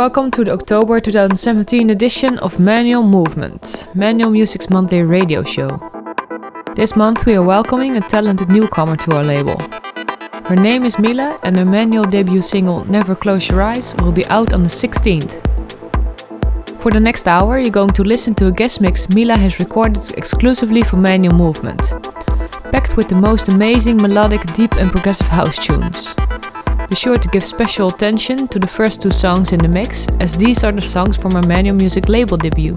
Welcome to the October 2017 edition of Manual Movement, Manual Music's monthly radio show. This month we are welcoming a talented newcomer to our label. Her name is Mila and her Manual debut single Never Close Your Eyes will be out on the 16th. For the next hour you're going to listen to a guest mix Mila has recorded exclusively for Manual Movement, packed with the most amazing melodic, deep and progressive house tunes. Be sure to give special attention to the first two songs in the mix, as these are the songs from our Manual Music label debut.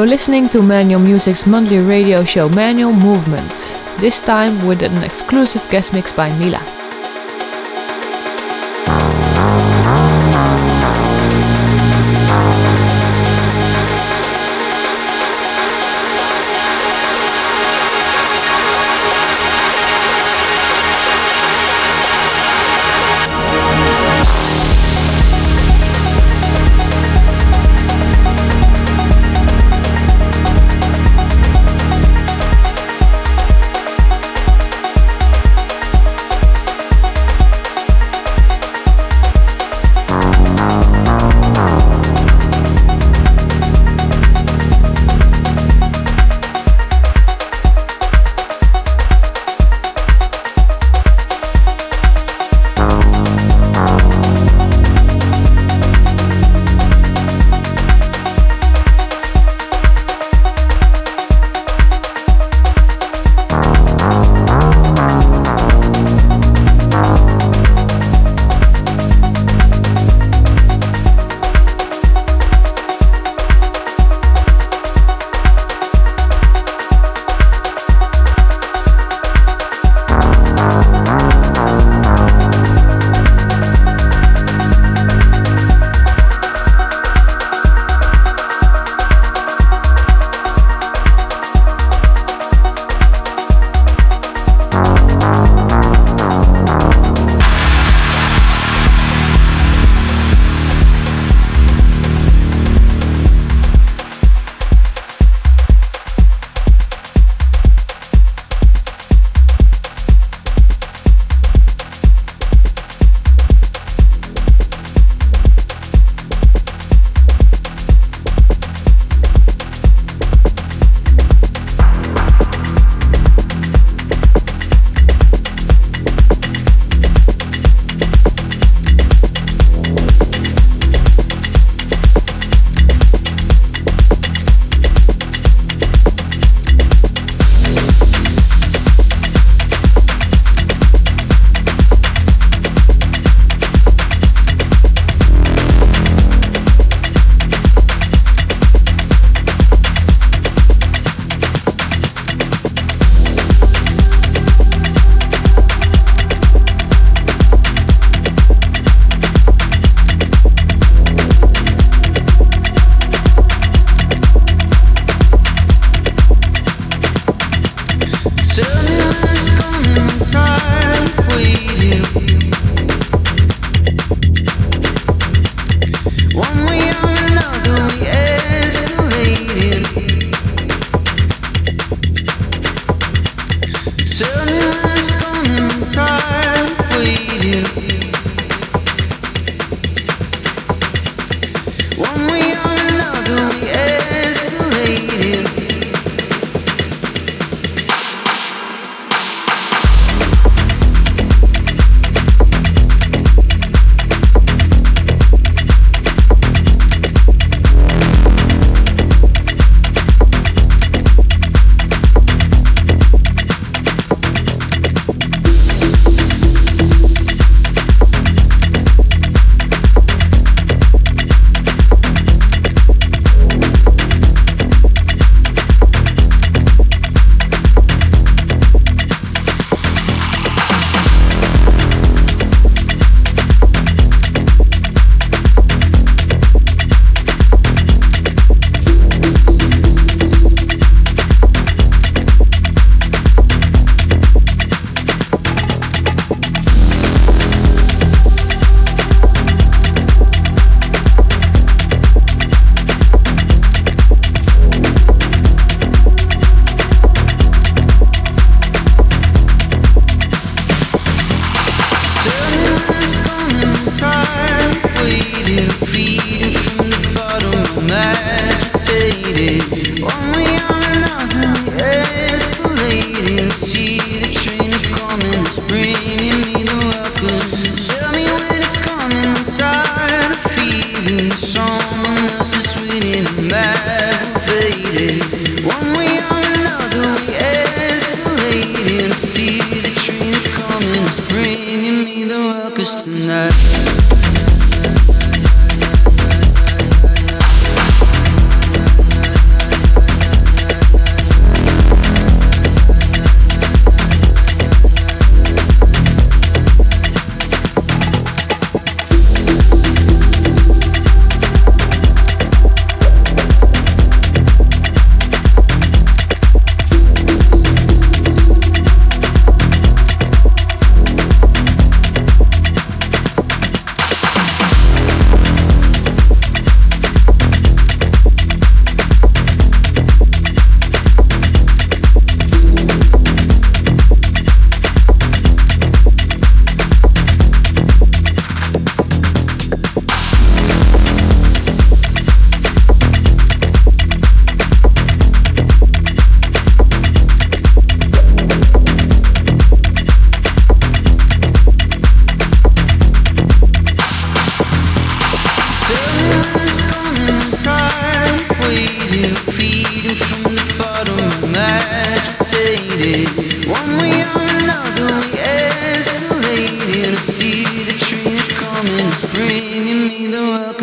You're listening to Manual Music's monthly radio show Manual Movement, this time with an exclusive guest mix by Mila.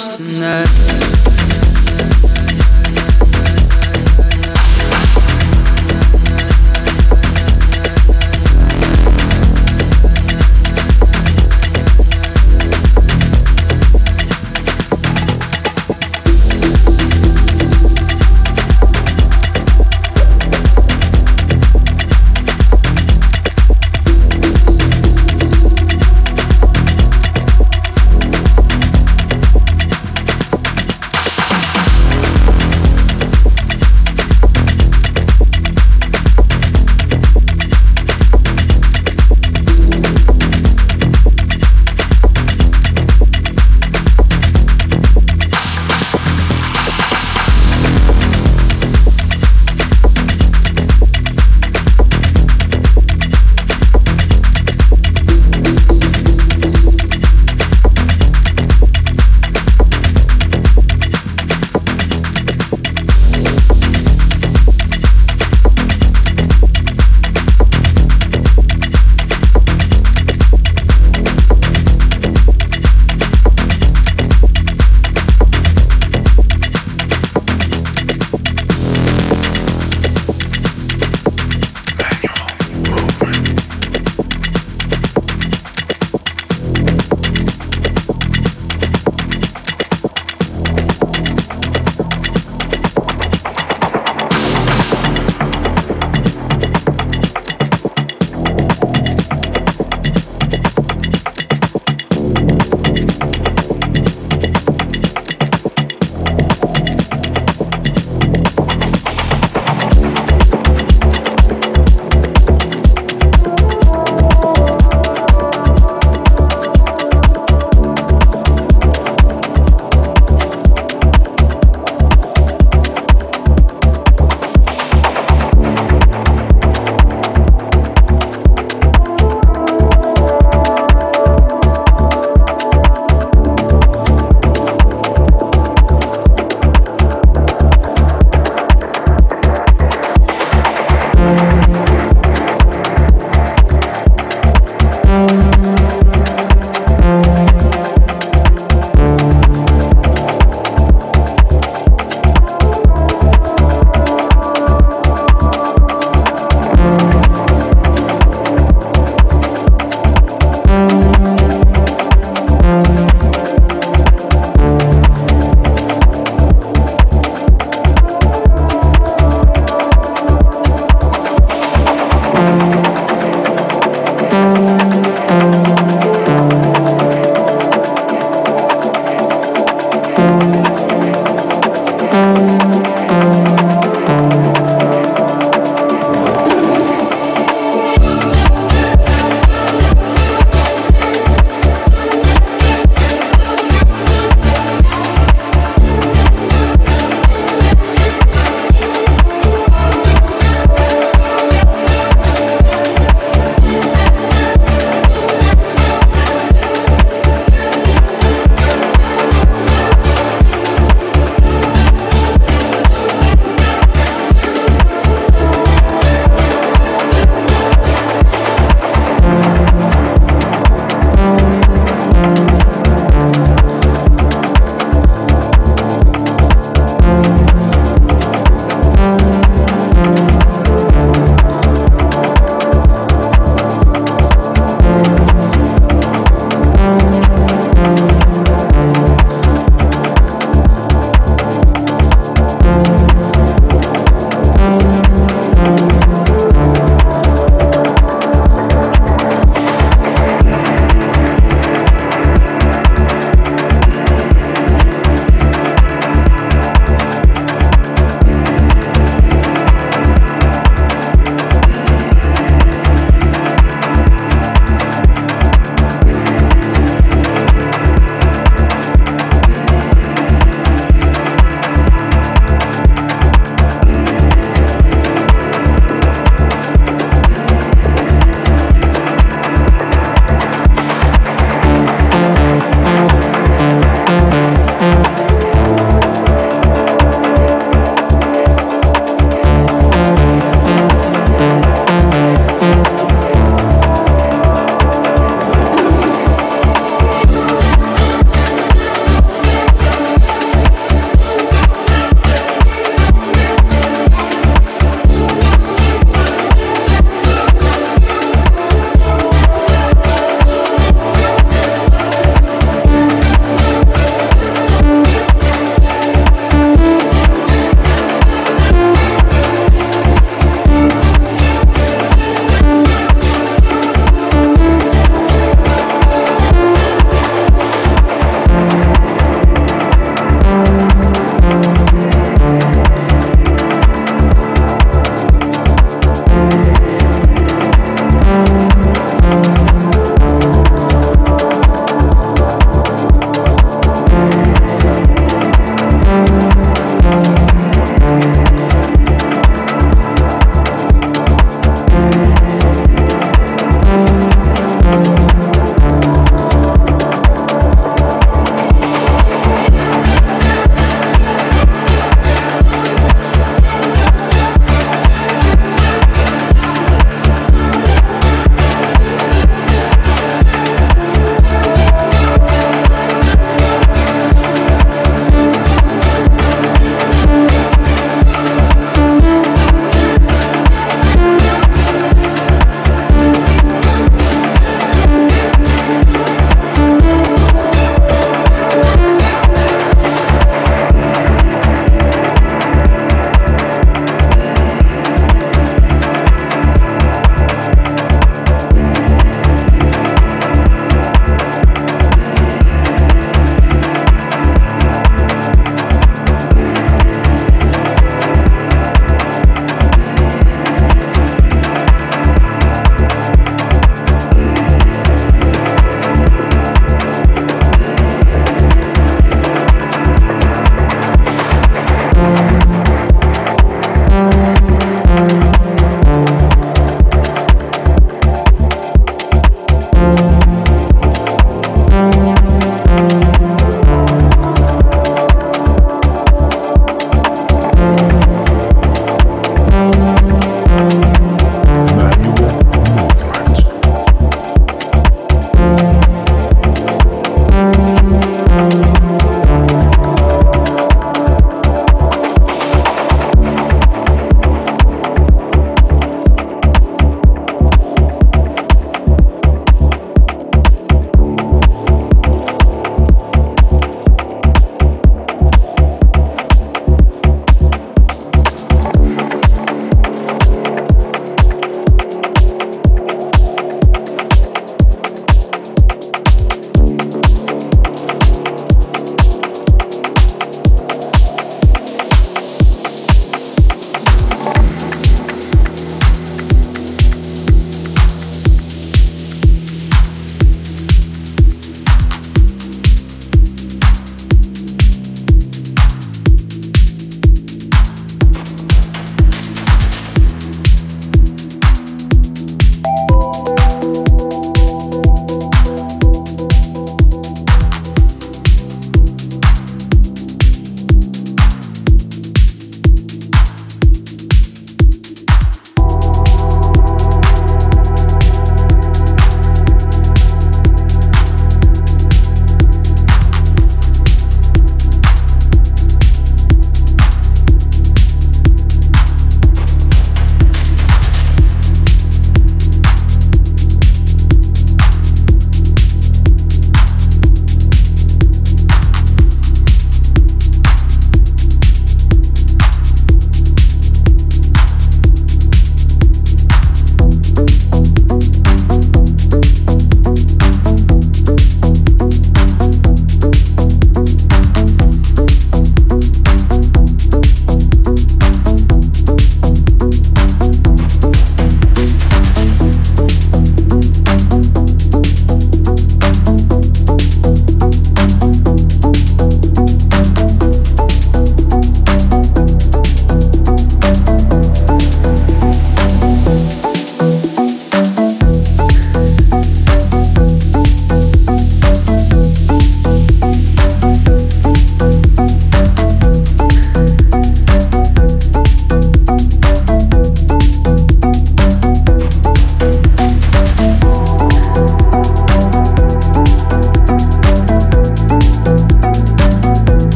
The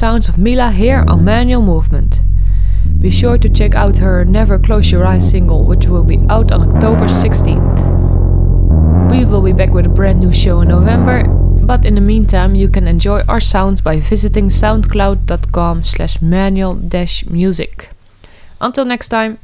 sounds of Mila here on Manual Movement. Be sure to check out her Never Close Your Eyes single, which will be out on October 16th. We will be back with a brand new show in November, but in the meantime you can enjoy our sounds by visiting soundcloud.com slash manual-music. Until next time.